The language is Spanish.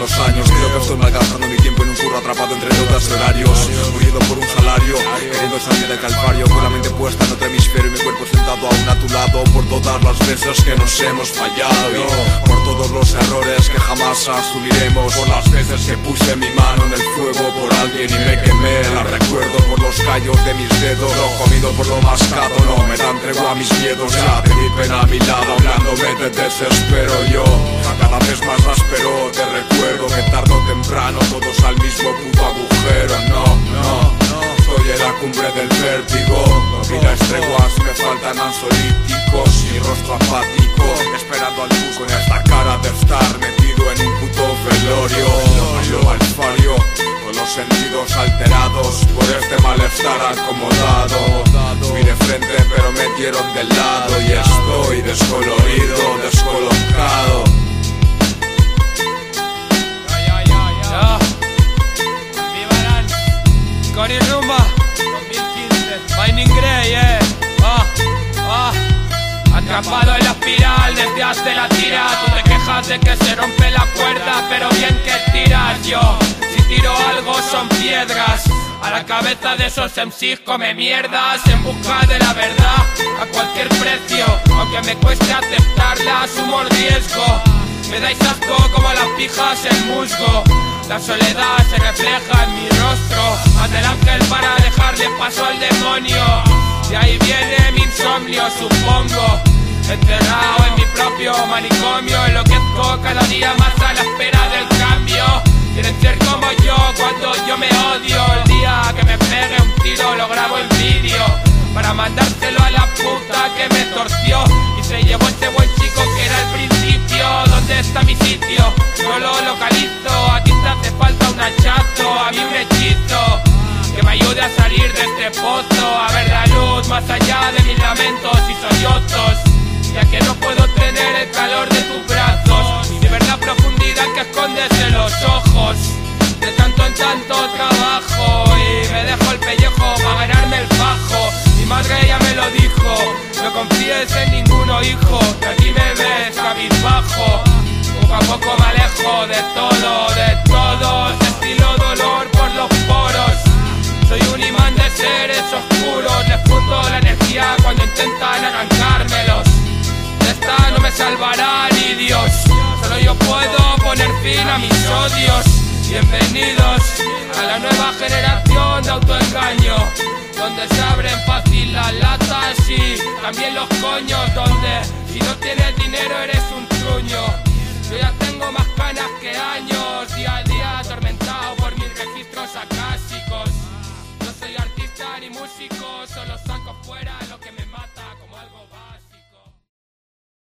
los años Creo que estoy malgastando mi tiempo en un curro atrapado entre deudas y horarios Muriendo por un salario, queriendo salir del calvario Con la mente puesta en otro hemisferio y mi cuerpo sentado aún a tu lado Por todas las veces que nos hemos fallado por todos los errores que jamás asumiremos Por las veces que puse mi mano en el fuego por alguien y me quemé La recuerdo por los callos de mis dedos Lo comido por lo mascado, no me dan tregua a mis miedos Ya te viven a mi lado, hablándome de desespero faltan ansiolíticos Y rostro apático Esperando al bus con esta cara de estar metido en un puto velorio Yo al fario con los sentidos alterados Por este malestar acomodado Fui de frente pero me dieron del lado Y estoy descolorido, descolocado. Cori Rumba. 2015. Finding Grey. Atrapado en la espiral desde hace la tira. Tú te quejas de que se rompe la cuerda Pero bien que tiras yo. Si tiro algo son piedras. A la cabeza de esos MCs come mierdas. En busca de la verdad a cualquier precio. Aunque me cueste aceptarla asumo el riesgo. Me dais asco como las pijas el musgo. La soledad se refleja en mi rostro. Ante el ángel para dejarle paso al demonio. De ahí viene mi insomnio supongo Encerrado en mi propio manicomio Enloquezco cada día más a la espera del cambio Quieren ser como yo cuando yo me odio El día que me pegue un tiro lo grabo en vídeo Para mandárselo a la puta que me torció Y se llevó este buen chico que era el principio ¿Dónde está mi sitio? No lo localizo A ti te hace falta un hachazo A mí un hechizo que me ayude a salir de este pozo A ver la luz más allá de mis lamentos y de tus brazos de verdad profundidad que escondes en los ojos. De tanto en tanto trabajo Y me dejo el pellejo para ganarme el fajo. Mi madre ya me lo dijo No confíes en ninguno hijo Que aquí me ves cabizbajo. Poco a poco me alejo de todo, Bienvenidos a la nueva generación de autoengaño Donde se abren fácil las latas y también los coños Donde si no tienes dinero eres un truño yo ya tengo más canas que años, día a día atormentado por mis registros acásicos. No soy artista ni músico, solo saco fuera